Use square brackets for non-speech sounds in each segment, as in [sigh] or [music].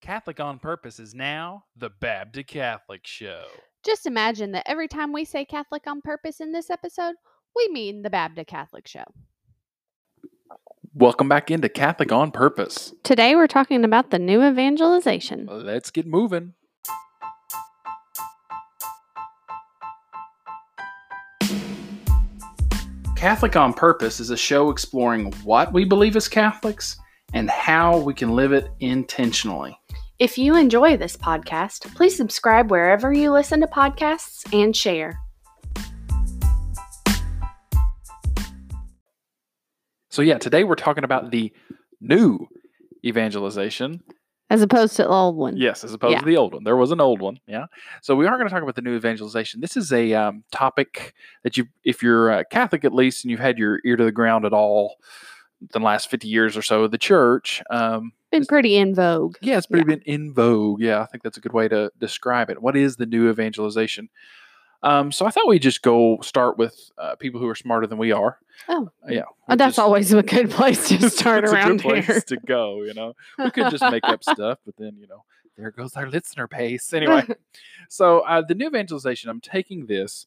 Catholic on Purpose is now the Baptist Catholic Show. Just imagine that every time we say Catholic on purpose in this episode, we mean the Baptist Catholic Show. Welcome back into Catholic on Purpose. Today we're talking about the new evangelization. Let's get moving. Catholic on Purpose is a show exploring what we believe as Catholics and how we can live it intentionally. If you enjoy this podcast, please subscribe wherever you listen to podcasts and share. So, yeah, today we're talking about the new evangelization. As opposed to the old one. Yes, as opposed Yeah. to the old one. There was an old one. Yeah. So we are going to talk about the new evangelization. This is a um, topic that you, if you're uh, Catholic at least, and you've had your ear to the ground at all the last 50 years or so of the church, um, Been pretty in vogue. yeah, it's pretty been in vogue. Yeah, I think that's a good way to describe it. What is the new evangelization? Um, so I thought we'd just go start with uh, people who are smarter than we are. Oh. yeah. Oh, that's is- always a good place to [laughs] start it's around a good here. place to go. You know, we could just make up [laughs] stuff, but then you know, there goes our listener base. Anyway, [laughs] so uh, the new evangelization. I'm taking this,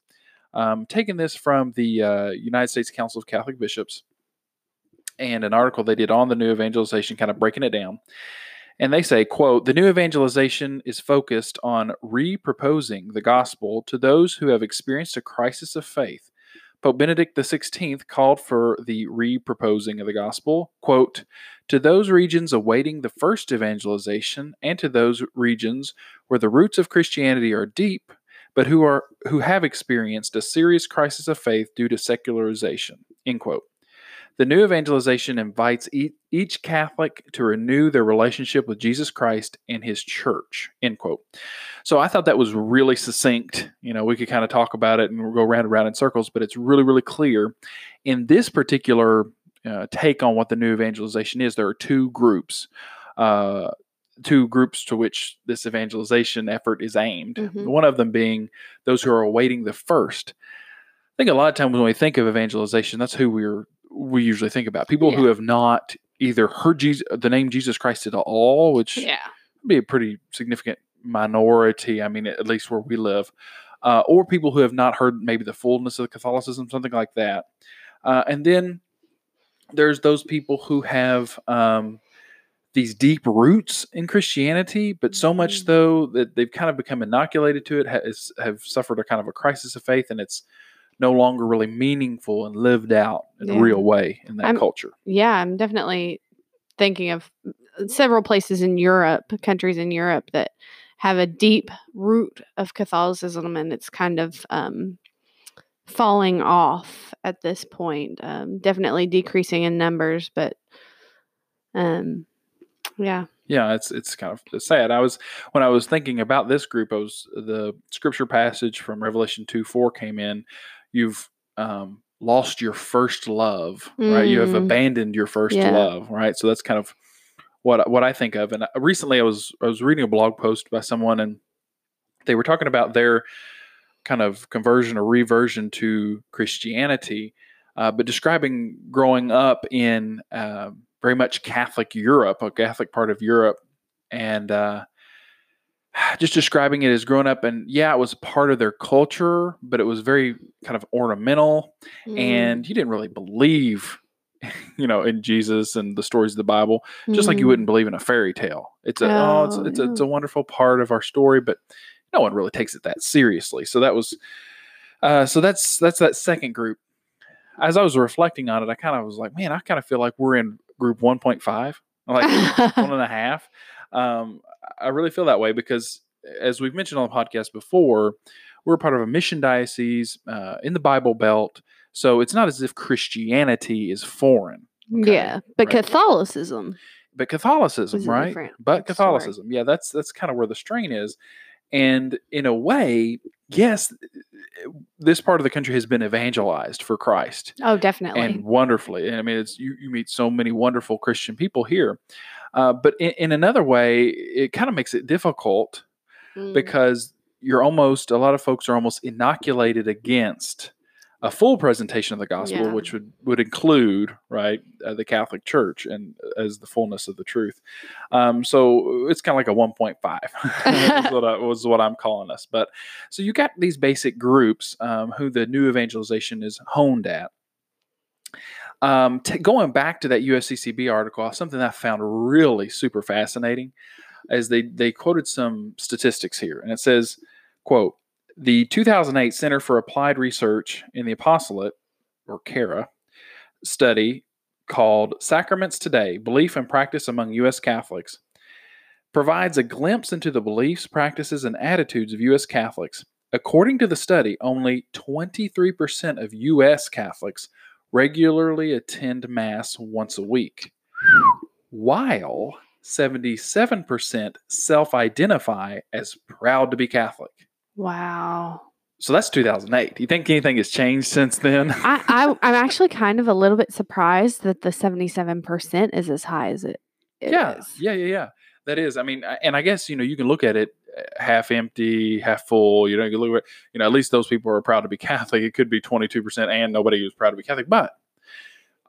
um, taking this from the uh, United States Council of Catholic Bishops, and an article they did on the new evangelization, kind of breaking it down. And they say, quote, the new evangelization is focused on re-proposing the gospel to those who have experienced a crisis of faith. Pope Benedict XVI called for the re-proposing of the gospel, quote, to those regions awaiting the first evangelization and to those regions where the roots of Christianity are deep, but who are who have experienced a serious crisis of faith due to secularization. End quote. The new evangelization invites each Catholic to renew their relationship with Jesus Christ and his church. End quote. So I thought that was really succinct. You know, we could kind of talk about it and we'll go round and round in circles, but it's really, really clear. In this particular uh, take on what the new evangelization is, there are two groups. Uh, two groups to which this evangelization effort is aimed. Mhm. One of them being those who are awaiting the first. I think a lot of times when we think of evangelization, that's who we're we usually think about people who have not either heard Jesus, the name Jesus Christ at all, which Yeah. would be a pretty significant minority. I mean, at least where we live, uh, or people who have not heard maybe the fullness of Catholicism, something like that. Uh, and then there's those people who have um, these deep roots in Christianity, but so much though that they've kind of become inoculated to it, has, have suffered a kind of a crisis of faith, and it's no longer really meaningful and lived out in a real way in that I'm- culture. Yeah, I'm definitely thinking of several places in Europe, countries in Europe that have a deep root of Catholicism and it's kind of um, falling off at this point. Um, definitely decreasing in numbers, but um, yeah. yeah it's it's kind of sad i was when i was thinking about this group i was the scripture passage from revelation 2 4 came in you've um lost your first love right you have Mm. abandoned your first Yeah. love right so that's kind of what what i think of and uh, recently i was i was reading a blog post by someone and they were talking about their kind of conversion or reversion to christianity uh, but describing growing up in uh, very much Catholic Europe, a Catholic part of Europe, and uh, [sighs] just describing it as growing up. And yeah, it was part of their culture, but it was very kind of ornamental, Mm. and you didn't really believe, [laughs] you know, in Jesus and the stories of the Bible, just like you Mm. wouldn't believe in a fairy tale. It's a oh, it's Oh, it's, a, it's a wonderful part of our story, but no one really takes it that seriously. So that was, uh, so that's that's that second group as I was reflecting on it, I kind of was like, man, I kind of feel like we're in group 1.5, like [laughs] one and a half. Um, I really feel that way because, as we've mentioned on the podcast before, we're part of a mission diocese uh, in the Bible Belt. So it's not as if Christianity is foreign, Okay, yeah, but right. Catholicism. but Catholicism, right? different But. Catholicism, yeah, that's that's kind of where the strain is. And in a way, yes, this part of the country has been evangelized for Christ Oh, definitely. and wonderfully. And I mean, it's you, you meet so many wonderful Christian people here. Uh, but in, in another way, it kind of makes it difficult Mm. because you're almost a lot of folks are almost inoculated against a full presentation of the gospel, Yeah. which would would include right uh, the Catholic Church and as the fullness of the truth. Um, so it's kind of like a 1.5 [laughs] is what I, was what I'm calling us. But so you got these basic groups um, who the new evangelization is honed at. Um, t- going back to that USCCB article, something I found really super fascinating is they they quoted some statistics here, and it says, "quote The 2008 Center for Applied Research in the Apostolate, or CARA, study called Sacraments Today: Belief and Practice Among U.S. Catholics." Provides a glimpse into the beliefs, practices, and attitudes of U.S. Catholics. According to the study, only 23% of U.S. Catholics regularly attend Mass once a week, while 77% self identify as proud to be Catholic. wow. So that's 2008. Do you think anything has changed since then? [laughs] I, I I'm actually kind of a little bit surprised that the 77% is as high as it, it yeah, is. yeah, yeah, yeah. That is. I mean, and I guess you know you can look at it half empty, half full. You know, you look at you know at least those people are proud to be [laughs] Catholic. It could be 22 percent and nobody was proud to be Catholic, but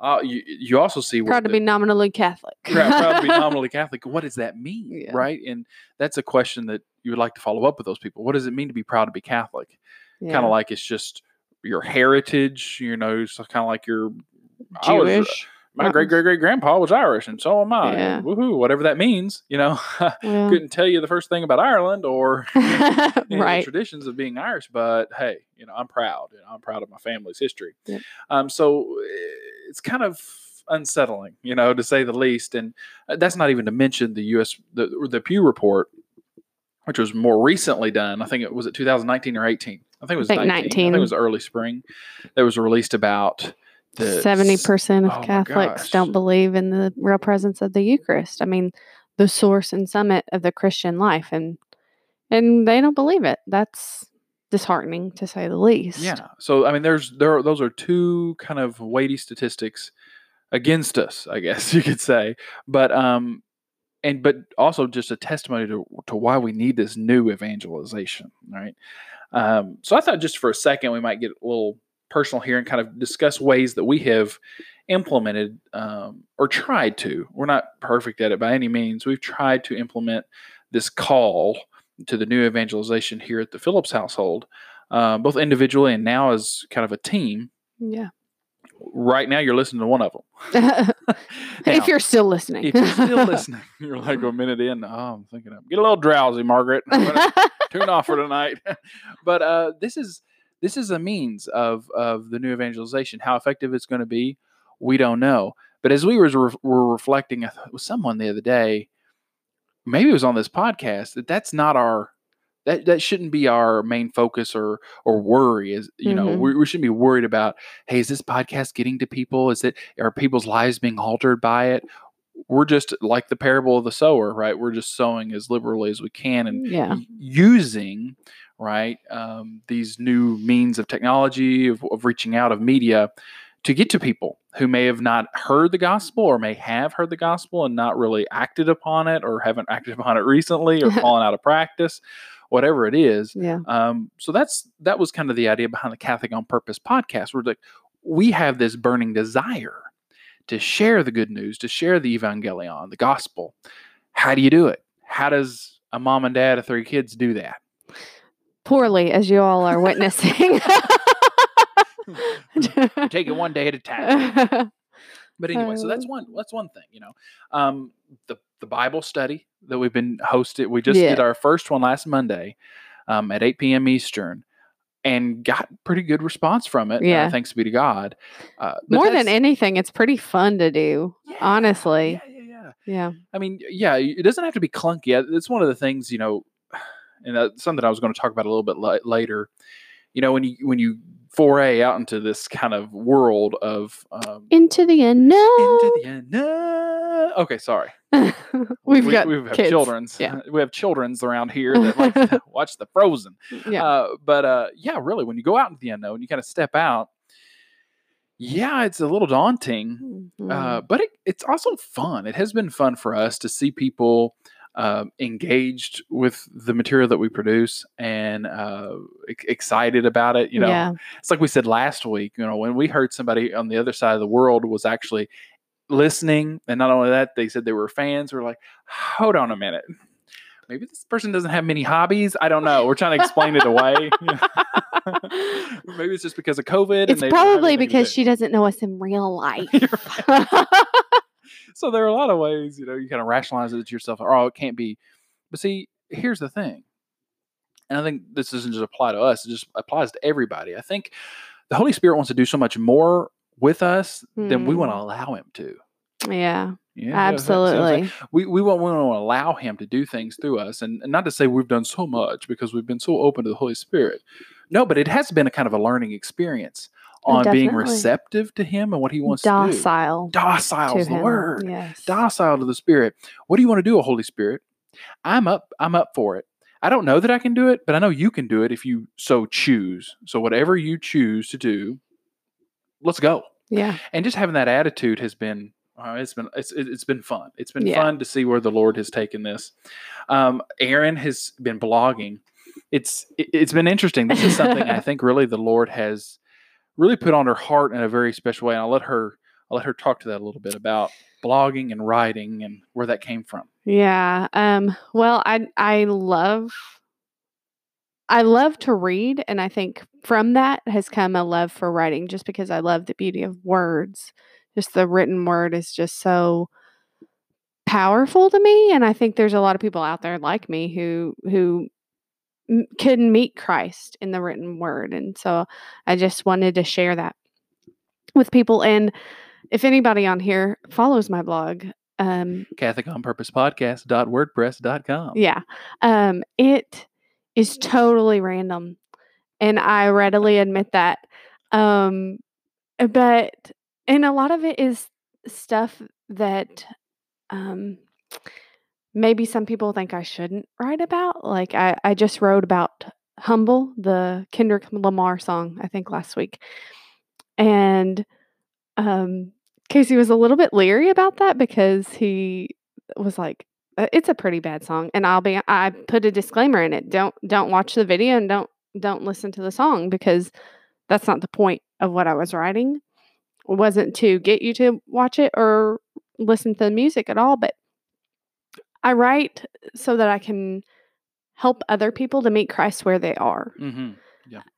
uh, you you also see Proud to the- be nominally Catholic. proud, proud to be [laughs] nominally Catholic. What does that mean, Yeah. right? And that's a question that you would like to follow up with those people. What does it mean to be proud to be Catholic? Yeah. Kind of like it's just your heritage, you know, so kind of like your was- Jewish. My great great great grandpa was Irish, and so am I. Yeah. Woohoo! Whatever that means, you know. [laughs] Yeah. Couldn't tell you the first thing about Ireland or [laughs] [laughs] any of the right. traditions of being Irish, but hey, you know, I'm proud. You know, I'm proud of my family's history. Yep. Um, so eh, it's kind of unsettling, you know, to say the least. And uh, that's not even to mention the U.S. the the Pew report, which was more recently done. I think it was it 2019 or 18. I think it was think 19. I think it was early spring. That was released about Seventy percent Oh of my Catholics don't believe in the real presence of the Eucharist. I mean, the source and summit of the Christian life, and and they don't believe it. That's disheartening to say the least. Yeah. So I mean, there's there are, those are two kind of weighty statistics against us, I guess [laughs] you could say. But um, and but also just a testimony to to why we need this new evangelization, right? Um, so I thought just for a second we might get a little personal here and kind of discuss ways that we have implemented um, or tried to. We're not perfect at it by any means. We've tried to implement this call to the new evangelization here at the Phillips household uh, both individually and now as kind of a team. Yeah. Right now, you're listening to one of them. [laughs] [laughs] if you're still listening. if you're still [laughs] listening, you're like a minute in. Oh, I'm thinking, of, get a little drowsy, Margaret. I'm tune off for tonight. but uh, this is this is a means of of the new evangelization. How effective it's going to be, we don't know. But as we were, were reflecting with someone the other day, maybe it was on this podcast that that's not our that that shouldn't be our main focus or or worry is you know Mhm. we, we shouldn't be worried about hey is this podcast getting to people is it are people's lives being altered by it we're just like the parable of the sower right we're just sowing as liberally as we can and yeah. using right um, these new means of technology of, of reaching out of media to get to people who may have not heard the gospel or may have heard the gospel and not really acted upon it or haven't acted [laughs] upon it recently or [laughs] fallen out of practice whatever it is Yeah. um, so that's that was kind of the idea behind the Catholic on Purpose podcast. We're like, we have this burning desire to share the good news, to share the evangelion, the gospel. How do you do it? How does a mom and dad of three kids do that? Poorly, as you all are witnessing. [laughs] [laughs] Take it one day at a time. [laughs] But anyway, so that's Uh, one that's one thing, you know. Um, the the Bible study that we've been hosted. We just did our first one last Monday um, at 8 p.m. Eastern. And got pretty good response from it. uh, Yeah. thanks be to God. Uh, More than anything, it's pretty fun to do. Yeah, honestly. Yeah, yeah, yeah. Yeah. I mean, yeah, it doesn't have to be clunky. Uh, It's one of the things, you know, and that's something I was going to talk about a little bit li- later. You know, when you when you foray out into this kind of world of um, Into the unknown. into the. No. Okay, sorry. [laughs] We've we, got we have children's. Yeah. [laughs] We have children's around here [laughs] that like to watch the Frozen. Yeah. Uh, but uh, yeah, really, when you go out into the unknown, and you kind of step out. Yeah, it's a little daunting, Mhm. uh, but it, it's also fun. It has been fun for us to see people uh, engaged with the material that we produce and uh, excited about it. You know, yeah. it's like we said last week. You know, when we heard somebody on the other side of the world was actually listening, and not only that, they said they were fans. We're like, hold on a minute. Maybe this person doesn't have many hobbies. I don't know. We're trying to explain it away. [laughs] Maybe it's just because of COVID. It's and they don't have probably because she doesn't know us in real life. [laughs] [laughs] so there are a lot of ways, you know, you kind of rationalize it to yourself. Oh, it can't be. But see, here's the thing, and I think this doesn't just apply to us; it just applies to everybody. I think the Holy Spirit wants to do so much more with us than we want to Mm. allow Him to. yeah, Yeah, absolutely. We we want, we want to allow Him to do things through us, and, and not to say we've done so much because we've been so open to the Holy Spirit. No, but it has been a kind of a learning experience Oh, on being receptive to Him and what He wants to do. Docile Docile is the word. Yes. docile to the spirit. What do you want to do holy spirit? I'm up i'm up for it. I don't know that i can do it but i know you can do it if you so choose. So whatever you choose to do let's go. Yeah. and just having that attitude has been uh, it's been it's, it- it's been fun. It's been Yeah. fun to see where the lord has taken this. Um erin has been blogging. It's it, it's been interesting. This is something i [laughs] think really the lord has really put on her heart in a very special way and i'll let her i'll let her talk to that a little bit about blogging and writing and where that came from Yeah. Um, well, I I love I love to read and I think from that has come a love for writing just because I love the beauty of words. Just the written word is just so powerful to me and I think there's a lot of people out there like me who who can meet Christ in the written word and so I just wanted to share that with people and if anybody on here follows my blog um catholic on purpose podcast.wordpress.com yeah. Um, it is totally random. And I readily admit that. Um, but, and a lot of it is stuff that um, maybe some people think I shouldn't write about. Like, I, I just wrote about Humble, the Kendrick Lamar song, I think last week. And um, Casey was a little bit leery about that because he was like, "Uh, it's a pretty bad song and i'll be i put a disclaimer in it don't don't watch the video and don't don't listen to the song because that's not the point of what i was writing it wasn't to get you to watch it or listen to the music at all but i write so that i can help other people to meet christ where they are mm-hmm.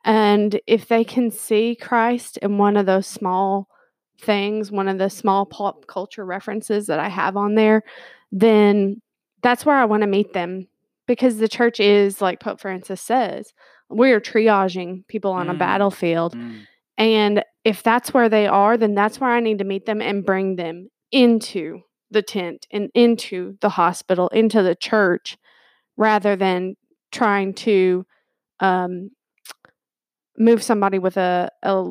and if they can see Christ in one of those small things, one of the small pop culture references that I have on there, then that's where I want to meet them. Because the church is, like Pope Francis says, we're triaging people on a Mm. battlefield. Mm. And if that's where they are, then that's where I need to meet them and bring them into the tent and into the hospital, into the church, rather than trying to um, move somebody with a, a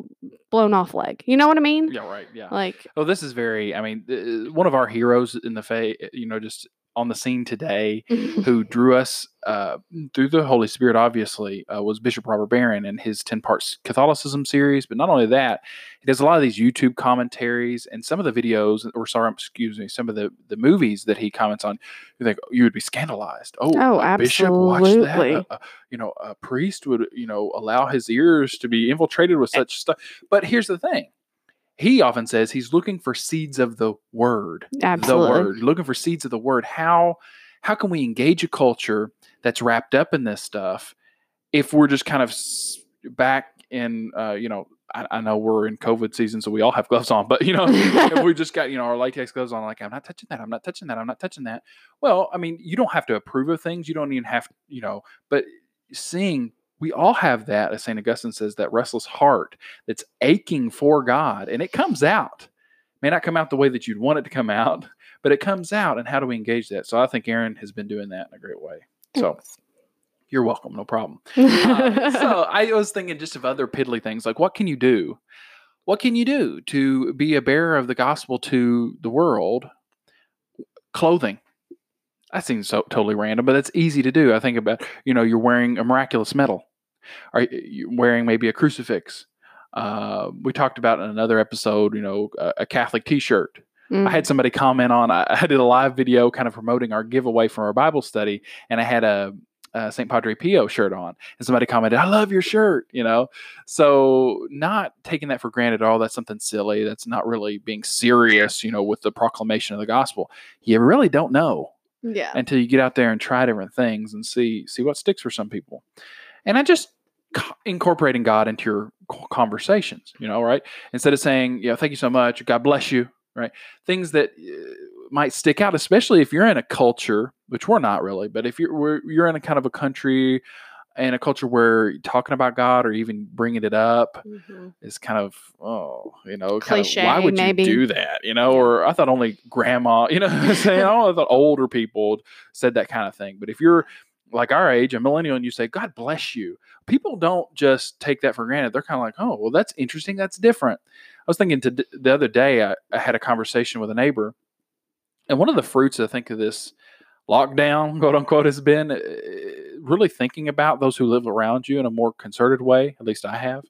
blown off leg. You know what I mean? yeah right yeah Like, Oh, this is very. I mean, uh, one of our heroes in the faith, you know, just on the scene today, [laughs] who drew us uh, through the Holy Spirit, obviously, uh, was Bishop Robert Barron and his 10 parts Catholicism series. But not only that, he does a lot of these YouTube commentaries and some of the videos, or sorry, excuse me, some of the, the movies that he comments on, you think you would be scandalized. Oh, Oh, a bishop watched that. absolutely. You know, a priest would, you know, allow his ears to be infiltrated with such stuff. But here's the thing. He often says he's looking for seeds of the word absolutely. the word looking for seeds of the word how how can we engage a culture that's wrapped up in this stuff if we're just kind of back in uh, you know I, I know we're in covid season so we all have gloves on but you know if we [laughs] just got you know our latex gloves on like i'm not touching that i'm not touching that i'm not touching that well i mean you don't have to approve of things you don't even have you know but seeing we all have that as st augustine says that restless heart that's aching for god and it comes out may not come out the way that you'd want it to come out, [laughs] but it comes out. And how do we engage that? So I think Erin has been doing that in a great way. So you're welcome, no problem. Uh, [laughs] so I was thinking just of other piddly things like what can you do? What can you do to be a bearer of the gospel to the world? Clothing. That seems so totally random, but it's easy to do. I think about you know you're wearing a miraculous medal, are you wearing maybe a crucifix? Uh, we talked about in another episode, you know, a, a Catholic T-shirt. I Mm. had somebody comment on. I, I did a live video, kind of promoting our giveaway from our Bible study, and I had a, a St. Padre Pio shirt on, and somebody commented, "I love your shirt." You know, so not taking that for granted. at all that's something silly. That's not really being serious. You know, with the proclamation of the gospel, you really don't know yeah. until you get out there and try different things and see see what sticks for some people. And I just incorporating God into your conversations, you know, right? Instead of saying, you know, thank you so much, God bless you, right? Things that uh, might stick out, especially if you're in a culture, which we're not really, but if you're you're in a kind of a country and a culture where talking about God or even bringing it up Mhm. is kind of oh you know kind of, Cliche, why would maybe. you do that? You know or i thought only grandma [laughs] you know i'm [laughs] saying? I don't know, older people said that kind of thing but if you're like our age a millennial and you say god bless you people don't just take that for granted. They're kind of like oh well that's interesting. That's different. I was thinking to the other day I, I had a conversation with a neighbor and one of the fruits i think of this lockdown quote unquote has been uh, really thinking about those who live around you in a more concerted way at least i have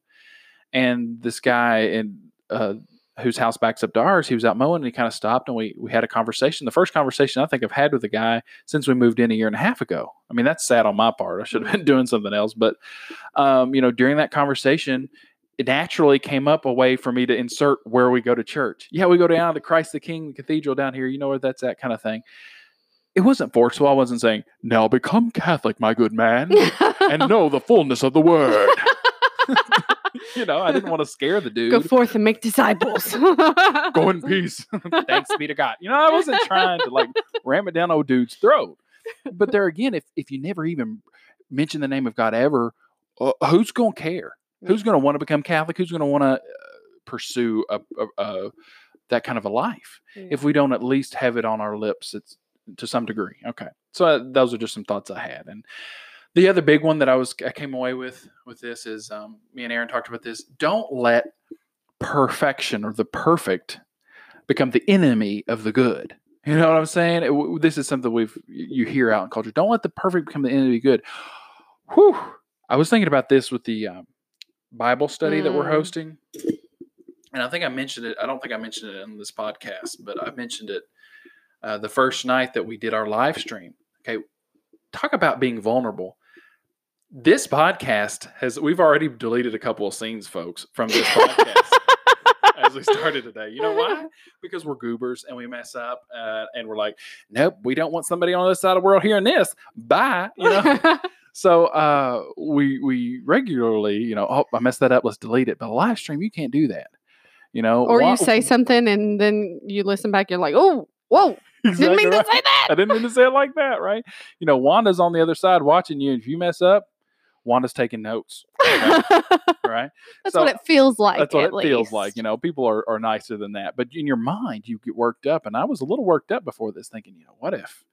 and this guy in uh, whose house backs up to ours, he was out mowing and he kind of stopped and we we had a conversation. The first conversation I think I've had with the guy since we moved in a year and a half ago. I mean, that's sad on my part. I should have been [laughs] doing something else, but um, you know, during that conversation, it naturally came up a way for me to insert where we go to church. Yeah, we go down to Christ the King Cathedral down here. You know where that's at, kind of thing. It wasn't forceful. I wasn't saying, "Now become Catholic, my good man, [laughs] and know the fullness of the word." [laughs] [laughs] you know, I didn't want to scare the dude. Go forth and make disciples. Go in peace. Thanks be to God. You know, I wasn't trying to like ram it down old dude's throat. But there again, if if you never even mention the name of God ever, uh, who's going to care? Who's going to want to become Catholic? Who's going to want to uh, pursue a, a, a that kind of a life if we don't at least have it on our lips? It's to some degree. Okay, so uh, those are just some thoughts I had, and the other big one that I was I came away with with this is um, me and Erin talked about this. Don't let perfection or the perfect become the enemy of the good. You know what I'm saying? It- w- this is something we've you hear out in culture. Don't let the perfect become the enemy of the good. Whew. I was thinking about this with the um, Bible study that we're Mm. hosting, and I think I mentioned it. I don't think I mentioned it in this podcast, but I mentioned it uh, the first night that we did our live stream. Okay, talk about being vulnerable. This podcast has we've already deleted a couple of scenes, folks, from this podcast [laughs] as we started today. You know why? Because we're goobers and we mess up, uh, and we're like, nope, we don't want somebody on this side of the world hearing this. Bye. You know. [laughs] so uh, we we regularly, you know, oh, I messed that up. Let's delete it. But a live stream, you can't do that. You know, or Why- you say something and then you listen back, you're like, oh, whoa, [laughs] didn't mean right. to say that. I didn't mean to say it like that, right? You know, Wanda's on the other side watching you. and If you mess up, Wanda's taking notes, [laughs] right? That's So, what it feels like. That's what at it feels like. You know, people are, are nicer than that. But in your mind, you get worked up. And I was a little worked up before this, thinking, you know, what if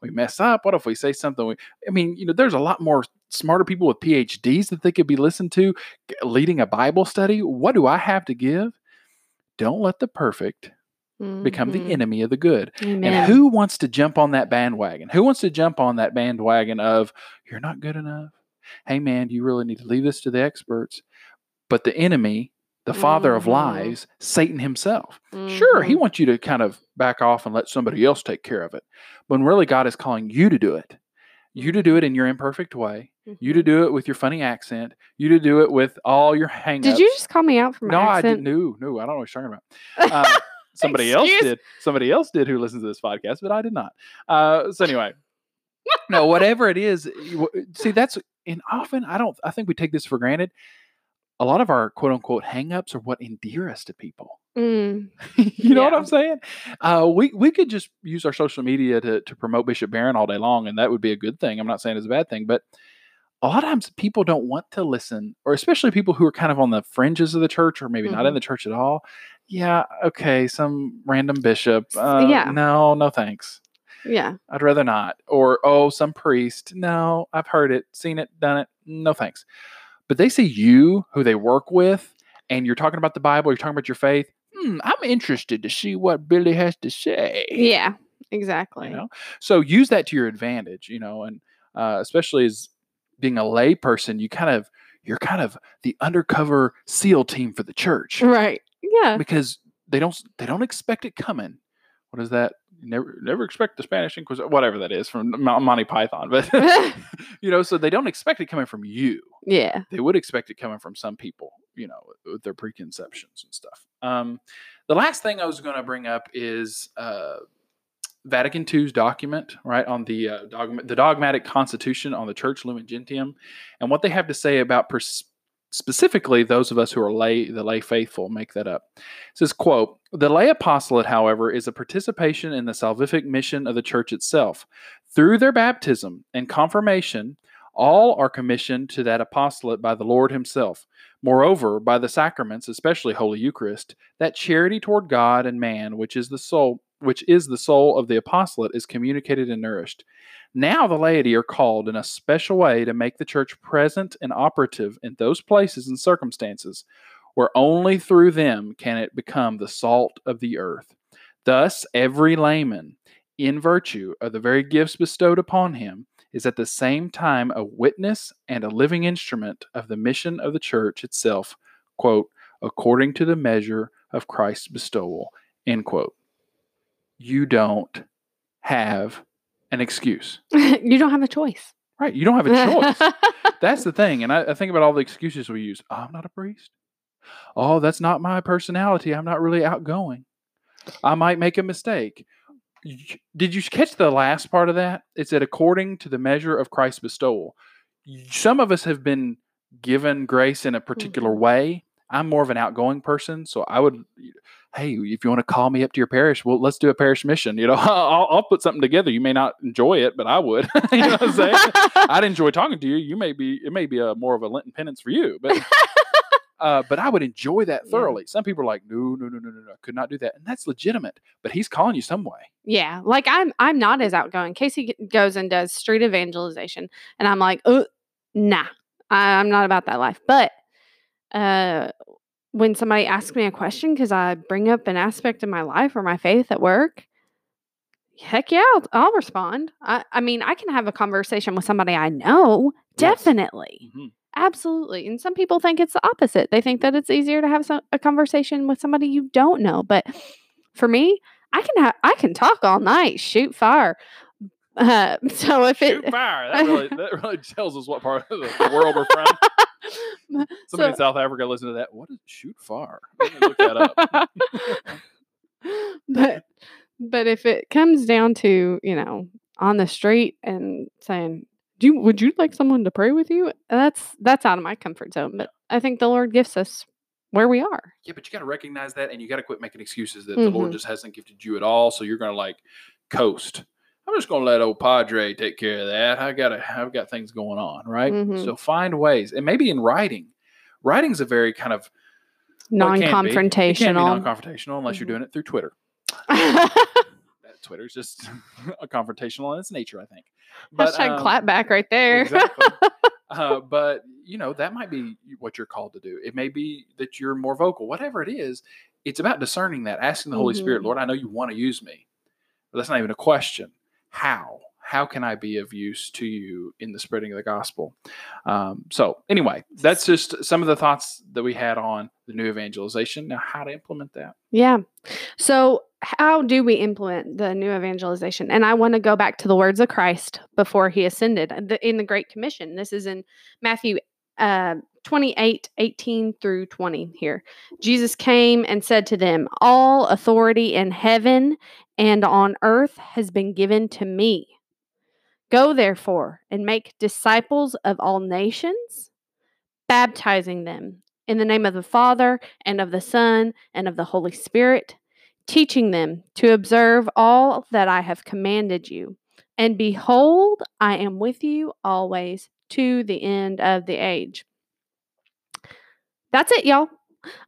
we mess up? What if we say something? We, I mean, you know, there's a lot more smarter people with PhDs that they could be listened to leading a Bible study. What do I have to give? Don't let the perfect become the Mhm. enemy of the good. Amen. And who wants to jump on that bandwagon? Who wants to jump on that bandwagon of you're not good enough? Hey man, you really need to leave this to the experts. But the enemy, the father of Mhm. lies, Satan himself. Sure, he Mhm. wants you to kind of back off and let somebody else take care of it. When really God is calling you to do it. You to do it in your imperfect way. You to Mhm. do it with your funny accent. You to do it with all your hangups. Did you just call me out for my No, I accent? didn't. No, no, I don't know what you're talking about. Uh, [laughs] somebody else did. Somebody else did who listens to this podcast, but I did not. Uh, so anyway, no, [laughs] whatever it is, see that's and often I don't. I think we take this for granted. A lot of our quote unquote hangups are what endear us to people. Mm, [laughs] you know what I'm saying? Uh, we we could just use our social media to to promote Bishop Barron all day long, and that would be a good thing. I'm not saying it's a bad thing, but a lot of times people don't want to listen, or especially people who are kind of on the fringes of the church, or maybe not in Mhm. the church at all. Yeah, okay, some random bishop. Uh, yeah. no, no thanks. yeah. I'd rather not. Or oh, some priest. No, I've heard it, seen it, done it. No thanks. But they see you, who they work with, and you're talking about the Bible. You're talking about your faith. Hmm, I'm interested to see what Billy has to say. Yeah. Exactly. You know, so use that to your advantage. You know, and uh, especially as being a lay person, you kind of you're kind of the undercover SEAL team for the church Right. Yeah. because they don't they don't expect it coming. what is that? Never, never expect the Spanish Inquisition, whatever that is from Monty Python. But [laughs] [laughs] you know, so they don't expect it coming from you. yeah. They would expect it coming from some people, you know, with their preconceptions and stuff. Um, the last thing I was going to bring up is uh, Vatican II's document, right, on the uh, dogma- the dogmatic constitution on the Church Lumen Gentium, and what they have to say about pers- specifically those of us who are lay, the lay faithful, make that up. It says, quote, the lay apostolate, however, is a participation in the salvific mission of the church itself. Through their baptism and confirmation, all are commissioned to that apostolate by the Lord Himself. Moreover, by the sacraments, especially Holy Eucharist, that charity toward God and man, which is the soul, which is the soul of the apostolate, is communicated and nourished. Now the laity are called in a special way to make the church present and operative in those places and circumstances where only through them can it become the salt of the earth. Thus, every layman, in virtue of the very gifts bestowed upon him, is at the same time a witness and a living instrument of the mission of the church itself, quote, according to the measure of Christ's bestowal, end quote. You don't have an excuse. [laughs] you don't have a choice. Right. You don't have a choice. [laughs] That's the thing. And I, I think about all the excuses we use. Oh, I'm not a priest. Oh, that's not my personality. I'm not really outgoing. I might make a mistake. Did you catch the last part of that? It said, according to the measure of Christ's bestowal. Some of us have been given grace in a particular mm-hmm. way. I'm more of an outgoing person. So I would, hey, if you want to call me up to your parish, well, let's do a parish mission. You know, [laughs] I'll, I'll put something together. You may not enjoy it, but I would. [laughs] you know what I'm saying? [laughs] I'd enjoy talking to you. You may be it may be a more of a Lenten penance for you, but uh, but I would enjoy that Yeah. thoroughly. Some people are like, no, no, no, no, no, no, I could not do that, and that's legitimate. But he's calling you some way. Yeah, like I'm I'm not as outgoing. Casey goes and does street evangelization, and I'm like, oh, nah, I, I'm not about that life. But uh, when somebody asks me a question because I bring up an aspect of my life or my faith at work, heck yeah, I'll, I'll respond. I, I mean, I can have a conversation with somebody I know, Yes. definitely. Mhm. Absolutely. And some people think it's the opposite. They think that it's easier to have some, a conversation with somebody you don't know. But for me, I can have I can talk all night, shoot fire. [laughs] Uh, so if Shoot it fire! That really [laughs] that really [laughs] tells us what part of the world we're from. [laughs] [laughs] Somebody in South Africa listen to that. What is shoot far? Look that up. [laughs] but but if it comes down to you know on the street and saying do you, would you like someone to pray with you that's that's out of my comfort zone but i think the lord gifts us where we are Yeah, but you got to recognize that, and you got to quit making excuses that the Lord Mhm. just hasn't gifted you at all. So you're going to like coast. I'm just going to let old Padre take care of that. I got to. I've got things going on, right? Mhm. So find ways, and maybe in writing. Writing's a very kind of well, it can be. It can be non-confrontational non-confrontational unless you're Mhm. doing it through Twitter. [laughs] Twitter's just [laughs] a confrontational in its nature, I think. hashtag um, clapback right there Exactly. [laughs] uh, but you know that might be what you're called to do. It may be that you're more vocal. Whatever it is, it's about discerning that, asking the Holy Spirit, Mhm. Lord, I know you want to use me, but that's not even a question. How? How can I be of use to you in the spreading of the gospel? Um, so, anyway, that's just some of the thoughts that we had on the new evangelization. Now, how to implement that? Yeah. So, how do we implement the new evangelization? And I want to go back to the words of Christ before he ascended in the Great Commission. This is in Matthew uh, 28 18 through 20 here. Jesus came and said to them, All authority in heaven and on earth has been given to me. Go therefore and make disciples of all nations, baptizing them in the name of the Father and of the Son and of the Holy Spirit, teaching them to observe all that I have commanded you. And behold, I am with you always to the end of the age. That's it, y'all.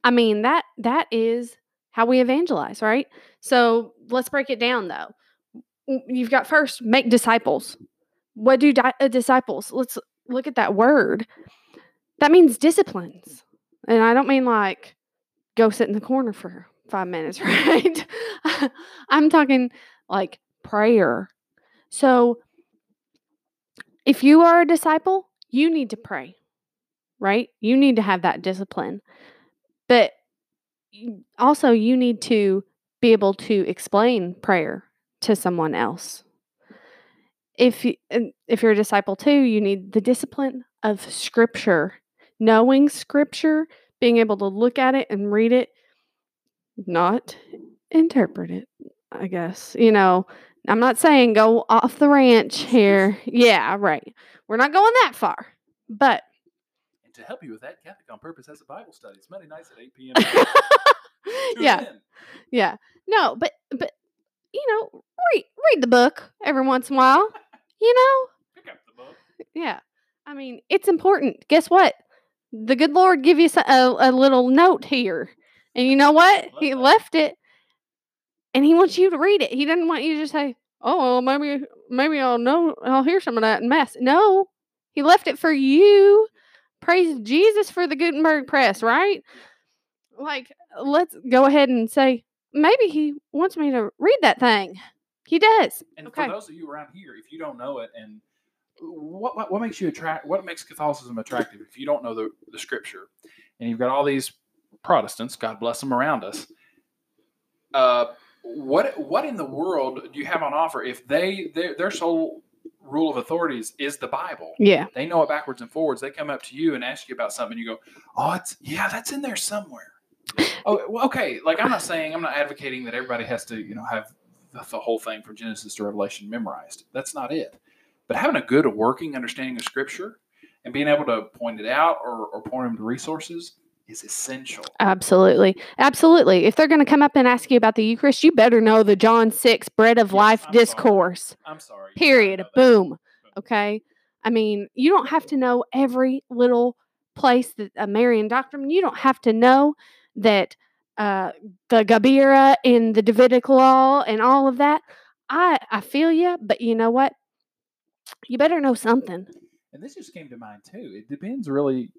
I mean, that that is how we evangelize, right? So, let's break it down though. You've got first make disciples. What do di- uh, disciples? Let's look at that word. That means disciplines. And I don't mean like go sit in the corner for five minutes, [laughs] right? I'm talking like prayer. So if you are a disciple, you need to pray, right? You need to have that discipline. But also, you need to be able to explain prayer to someone else. If you, if you're a disciple too, you need the discipline of scripture, knowing scripture, being able to look at it and read it, not interpret it, I guess. You know, I'm not saying go off the ranch [laughs] here. Yeah, right. We're not going that far. But And to help you with that, Catholic on Purpose has a Bible study. It's Monday nights at 8 p.m. [laughs] Yeah, yeah. No, but but you know, read read the book every once in a while. You know? Pick up the book. Yeah. I mean, it's important. Guess what? The good Lord give you a, a little note here. And you know [laughs] what? Love He that. left it and he wants you to read it. He doesn't want you to just say, "Oh, well, maybe maybe I'll know I'll hear some of that in mass." No. He left it for you. Praise Jesus for the Gutenberg press, right? Like, let's go ahead and say, maybe he wants me to read that thing. He does. And Okay. for those of you around here, if you don't know it, and what, what what makes you attract, what makes Catholicism attractive? If you don't know the, the Scripture, and you've got all these Protestants, God bless them, around us. Uh, what what in the world do you have on offer if they their, their sole rule of authorities is the Bible? Yeah. They know it backwards and forwards. They come up to you and ask you about something, and you go, "Oh, it's yeah, that's in there somewhere." [laughs] oh, well, okay. Like I'm not saying I'm not advocating that everybody has to, you know, have the, the whole thing from Genesis to Revelation memorized. That's not it. But having a good working understanding of Scripture and being able to point it out or, or point them to resources is essential. Absolutely. Absolutely. If they're going to come up and ask you about the Eucharist, you better know the John 6 bread of Yes, life I'm sorry. discourse. I'm sorry. Period. Boom. Okay. I mean, you don't have to know every little place that a Marian doctrine, you don't have to know that uh, the Gebirah in the Davidic law and all of that. I, I feel you, but you know what? You better know something. And this just came to mind too. It depends really.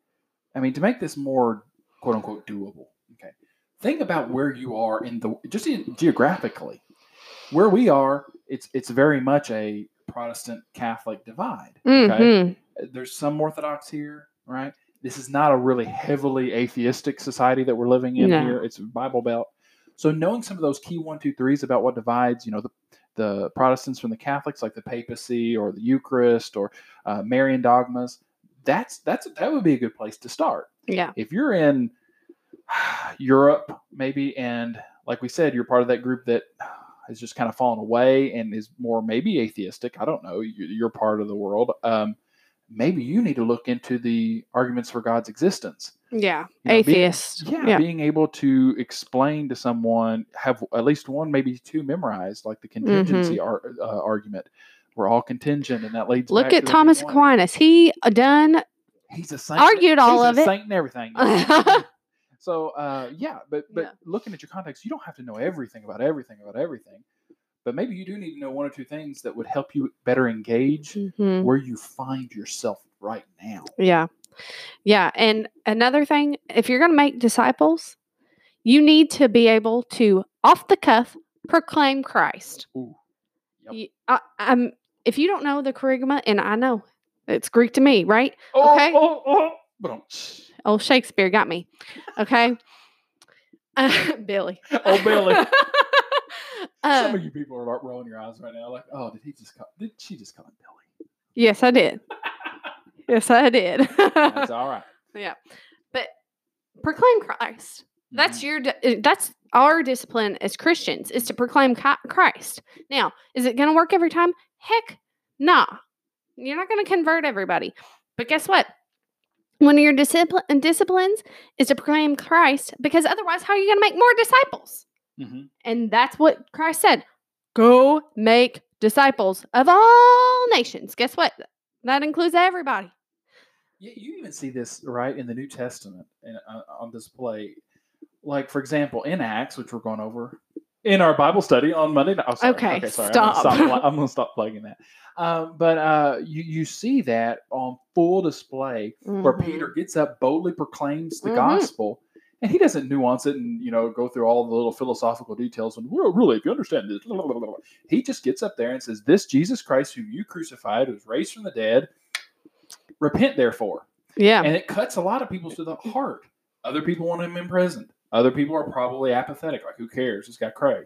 I mean, to make this more quote unquote doable. Okay, think about where you are in the just in, geographically. Where we are, it's it's very much a Protestant Catholic divide. Okay, Mhm. there's some Orthodox here, right? This is not a really heavily atheistic society that we're living in No. here. It's a Bible Belt. So knowing some of those key one, two, threes about what divides, you know, the the Protestants from the Catholics, like the papacy or the Eucharist or uh, Marian dogmas, that's that's that would be a good place to start. Yeah. If you're in [sighs] Europe, maybe, and like we said, you're part of that group that has just kind of fallen away and is more maybe atheistic. I don't know. You- You're part of the world. Um, maybe you need to look into the arguments for God's existence. Yeah. You know, being- Atheist. yeah, yeah. being able to explain to someone, have at least one, maybe two memorized, like the contingency ar- uh, argument. We're all contingent, and that leads. Look at Thomas. Aquinas. He done He's a saint. argued all he's of a it. saint and everything. [laughs] so uh, yeah, but but Yeah. looking at your context, you don't have to know everything about everything about everything. But maybe you do need to know one or two things that would help you better engage Mhm. where you find yourself right now. Yeah. Yeah. And another thing, if you're going to make disciples, you need to be able to, off the cuff, proclaim Christ. Ooh. Yep. You- I, I'm, if you don't know the kerygma, and I know it's Greek to me, right? Oh, Okay. oh, oh, Oh, Shakespeare got me. Okay. Uh, [laughs] Billy. Oh, Billy. [laughs] Uh, Some of you people are rolling your eyes right now, like, oh, did he just call? Did she just call him Billy? yes, I did. [laughs] Yes, I did. That's all right. yeah. But proclaim Christ. That's Mhm. your uh, that's our discipline as Christians is to proclaim Christ. Now, is it going to work every time? Heck, nah. You're not going to convert everybody. But guess what? One of your discipline disciplines is to proclaim Christ because otherwise how are you going to make more disciples? Mhm. And that's what Christ said. Go make disciples of all nations. Guess what? That includes everybody. Yeah, you even see this right in the New Testament and uh, on display. Like, for example, in Acts, which we're going over in our Bible study on Monday. night- Oh, sorry. Okay, sorry. stop. I'm gonna stop, pl- [laughs] I'm gonna stop plugging that. Um, but uh, you you see that on full display where Mhm. Peter gets up, boldly proclaims the Mhm. gospel, and he doesn't nuance it and you know go through all the little philosophical details. And well, really, if you understand this, blah, blah, blah, blah." he just gets up there and says, "This Jesus Christ, whom you crucified, was raised from the dead. Repent, therefore." Yeah. And it cuts a lot of people to the heart. Other people want him imprisoned. Other people are probably apathetic, like who cares? This guy Craig.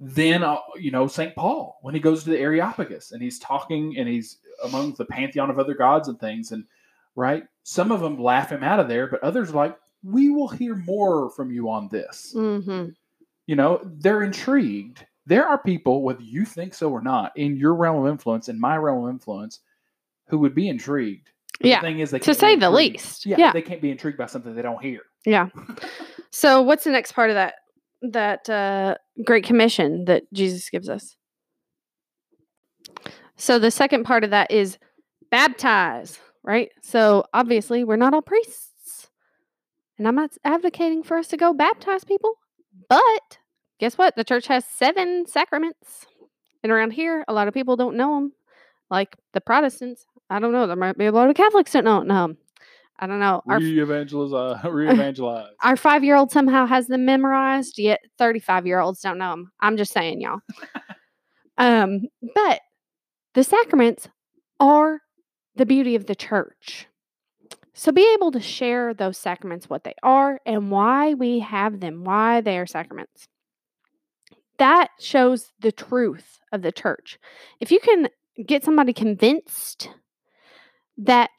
Then, uh, you know, St. Paul, when he goes to the Areopagus and he's talking and he's among the pantheon of other gods and things, and right, some of them laugh him out of there, but others are like, we will hear more from you on this. hmm You know, they're intrigued. There are people, whether you think so or not, in your realm of influence, in my realm of influence, who would be intrigued. But Yeah, The thing is, they to say the least. Yeah, Yeah. they can't be intrigued by something they don't hear. Yeah. [laughs] So what's the next part of that that uh, Great Commission that Jesus gives us? So the second part of that is baptize, right? So obviously we're not all priests. And I'm not advocating for us to go baptize people, but guess what? The church has seven sacraments. And around here, a lot of people don't know them. Like the Protestants, I don't know. There might be a lot of Catholics don't know them. I don't know. Our Re-evangelize, [laughs] [laughs] re-evangelize. our five year old somehow has them memorized, yet 35 year olds don't know them. I'm just saying, y'all. [laughs] um, but the sacraments are the beauty of the church. So be able to share those sacraments, what they are, and why we have them, why they are sacraments. That shows the truth of the church. If you can get somebody convinced that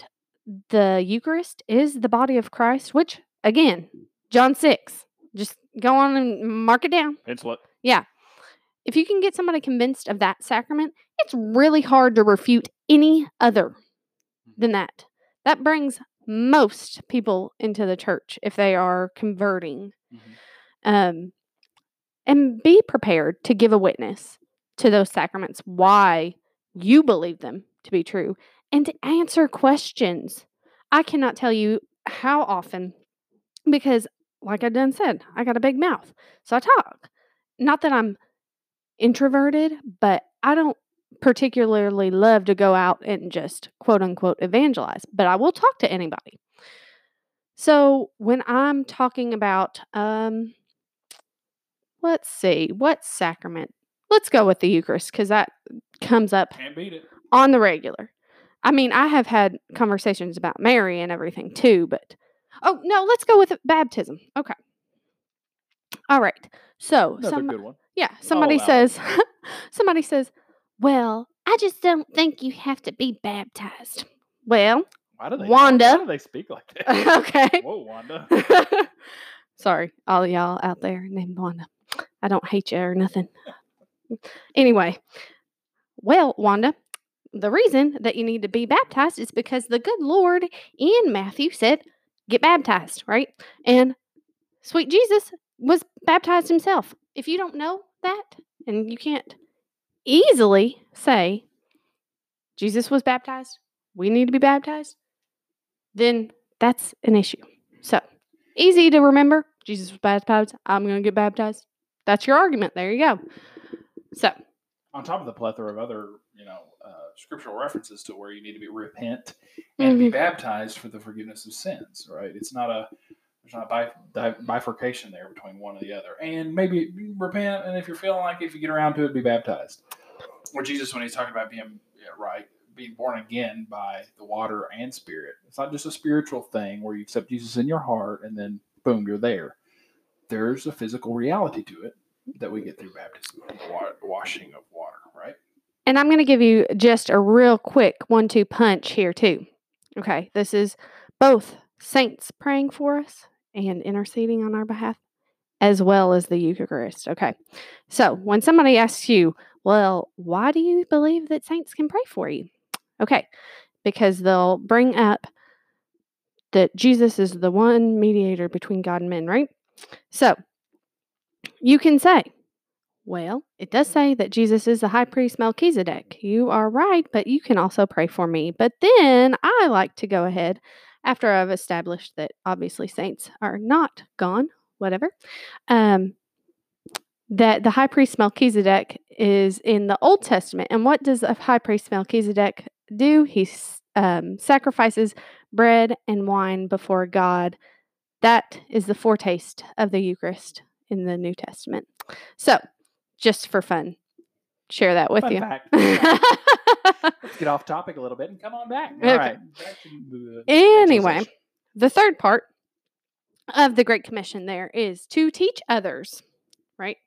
the Eucharist is the body of Christ, which again, John 6, just go on and mark it down. Pencil Yeah. If you can get somebody convinced of that sacrament, it's really hard to refute any other than that. That brings most people into the church if they are converting. Mhm. Um, and be prepared to give a witness to those sacraments, why you believe them to be true, and to answer questions. I cannot tell you how often, because, like I done said, I got a big mouth, so I talk. Not that I'm introverted, but I don't particularly love to go out and just quote unquote evangelize, but I will talk to anybody. So when I'm talking about, um, let's see, what sacrament? Let's go with the Eucharist because that comes up Can't beat it. on the regular. I mean, I have had conversations about Mary and everything too, but oh no, let's go with baptism. Okay. All right. So Another some, good one. yeah, somebody says, [laughs] somebody says, well, I just don't think you have to be baptized. Well, Why do they? Wanda. Why do they speak like [laughs] that? okay. [laughs] Whoa, Wanda. Sorry, all y'all out there named Wanda. I don't hate you or nothing. Anyway, well, Wanda, the reason that you need to be baptized is because the good Lord in Matthew said, get baptized, right? And sweet Jesus was baptized himself. If you don't know that, and you can't easily say, Jesus was baptized, we need to be baptized, then that's an issue. So, easy to remember. Jesus was baptized. I'm going to get baptized. That's your argument. There you go. So, On top of the plethora of other, you know, uh, scriptural references to where you need to be repent and be Mhm. baptized for the forgiveness of sins. Right? It's not a there's not a bi- bifurcation there between one or the other. And maybe repent, and if you're feeling like it, if you get around to it, be baptized. Or Jesus, when he's talking about being yeah, right, being born again by the water and spirit, it's not just a spiritual thing where you accept Jesus in your heart and then boom, you're there. There's a physical reality to it that we get through baptism, the wa- washing of water? And I'm going to give you just a real quick one two punch here, too. Okay. This is both saints praying for us and interceding on our behalf, as well as the Eucharist. Okay. So, when somebody asks you, well, why do you believe that saints can pray for you? Okay. Because they'll bring up that Jesus is the one mediator between God and men, right? So, you can say, well, it does say that Jesus is the high priest Melchizedek. You are right, but you can also pray for me. But then I like to go ahead after I've established that obviously saints are not gone, whatever. Um, that the high priest Melchizedek is in the Old Testament. And what does a high priest Melchizedek do? He um, sacrifices bread and wine before God. That is the foretaste of the Eucharist in the New Testament. So, just for fun, share that with Fun you. [laughs] Let's get off topic a little bit and come on back. All Okay. right. Back the Anyway. the third part of the Great Commission there is to teach others, right?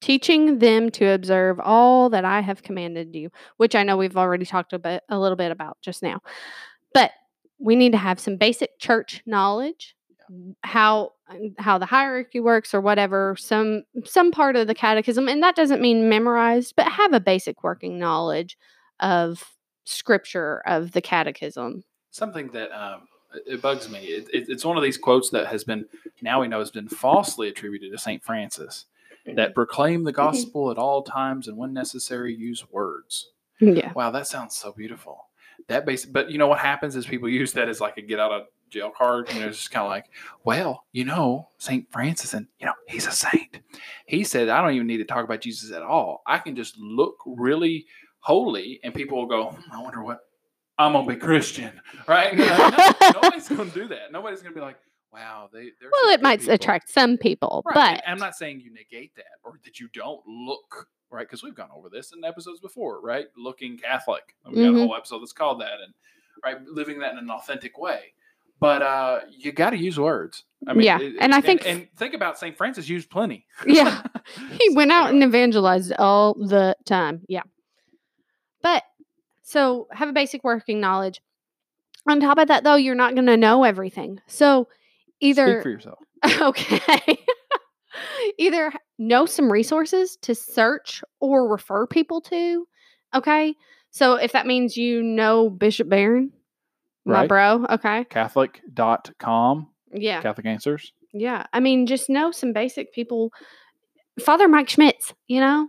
teaching them to observe all that I have commanded you, which I know we've already talked a bit a little bit about just now. But we need to have some basic church knowledge Um, how um, how the hierarchy works or whatever some some part of the catechism and that doesn't mean memorized but have a basic working knowledge of scripture of the catechism Something that um, it bugs me. It, it, it's one of these quotes that has been now we know has been falsely attributed to Saint Francis. That mm-hmm. proclaim the mm-hmm. gospel at all times and when necessary use words. yeah Wow, that sounds so beautiful. That base, but you know what happens is people [laughs] use that as like a get out of jail card. You know, it's just kind of like, well, you know, Saint Francis, and you know, he's a saint. He said, I don't even need to talk about Jesus at all. I can just look really holy, and people will go, "Hmm, I wonder what I'm gonna be Christian, right? No, no, [laughs] nobody's gonna do that. Nobody's gonna be like, wow, they. They're well it might people." attract some people Right. but and I'm not saying you negate that or that you don't look right because we've gone over this in episodes before, right? Looking Catholic. We got Mhm. a whole episode that's called that, and right, living that in an authentic way. But uh, you got to use words. I mean, Yeah, it- and I think- and, think about Saint Francis used plenty. Yeah. [laughs] he So, went out and evangelized all the time. Yeah. But so have a basic working knowledge. On top of that, though, you're not going to know everything. So speak for yourself. [laughs] okay, [laughs] either know some resources to search or refer people to. Okay. So if that means you know Bishop Barron, my Right. bro, okay. Catholic.com, Yeah. Catholic Answers. Yeah. I mean, just know some basic people. Father Mike Schmitz, you know,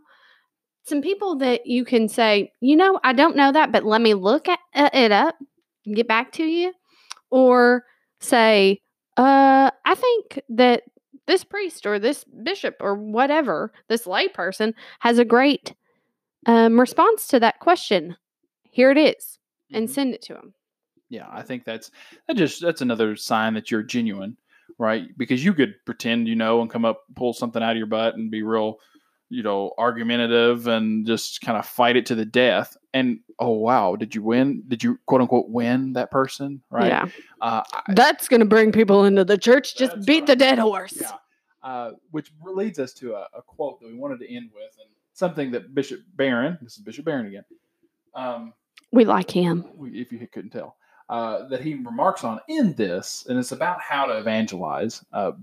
some people that you can say, you know, I don't know that, but let me look at uh, it up and get back to you. Or say, uh, I think that this priest or this bishop or whatever, this lay person has a great um, response to that question. Here it is, and Mhm. send it to him. Yeah, I think that's that just that's another sign that you're genuine, right? Because you could pretend you know and come up, pull something out of your butt, and be real, you know, argumentative and just kind of fight it to the death. And oh wow, did you win? Did you quote unquote win that person? Right? Yeah. Uh, I- That's going to bring people into the church. Just beat the dead horse. yeah. Uh, which leads us to a, a quote that we wanted to end with, and something that Bishop Barron, this is Bishop Barron again, um, We like him. if you couldn't tell, uh, that he remarks on in this, and it's about how to evangelize. Uh,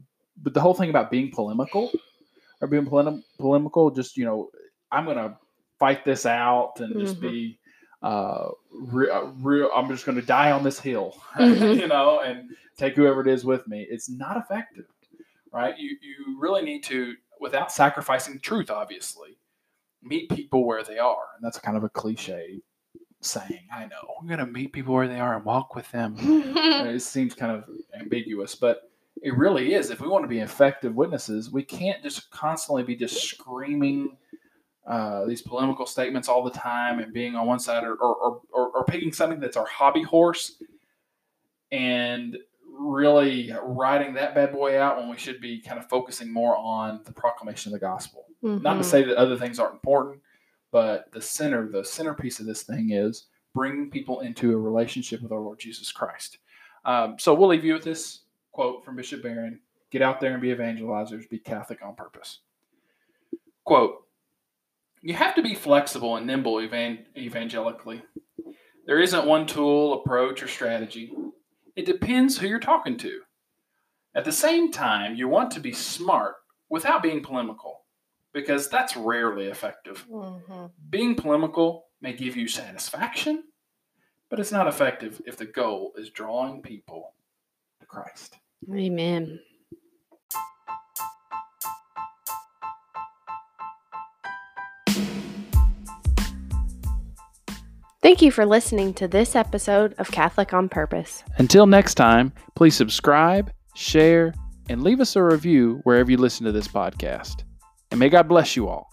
but the whole thing about being polemical or being polem- polemical, just you know, I'm going to fight this out and just Mhm. be uh, re- uh. I'm just going to die on this hill, [laughs] Mhm. you know, and take whoever it is with me. It's not effective, right? You you really need to, without sacrificing truth, obviously, meet people where they are, and that's kind of a cliche saying. I know we're going to meet people where they are and walk with them. [laughs] It seems kind of ambiguous, but it really is. If we want to be effective witnesses, we can't just constantly be just screaming uh, these polemical statements all the time and being on one side or, or, or, or, or picking something that's our hobby horse and really riding that bad boy out when we should be kind of focusing more on the proclamation of the gospel. Not to Mhm. say that other things aren't important, but the center, the centerpiece of this thing is bringing people into a relationship with our Lord Jesus Christ. Um, so we'll leave you with this quote from Bishop Barron Get out there and be evangelizers, be Catholic on purpose. Quote You have to be flexible and nimble evan- evangelically. There isn't one tool, approach, or strategy. It depends who you're talking to. At the same time, you want to be smart without being polemical, because that's rarely effective. Mm-hmm. Being polemical may give you satisfaction, but it's not effective if the goal is drawing people to Christ. Amen. Thank you for listening to this episode of Catholic on Purpose. Until next time, please subscribe, share, and leave us a review wherever you listen to this podcast. And may God bless you all.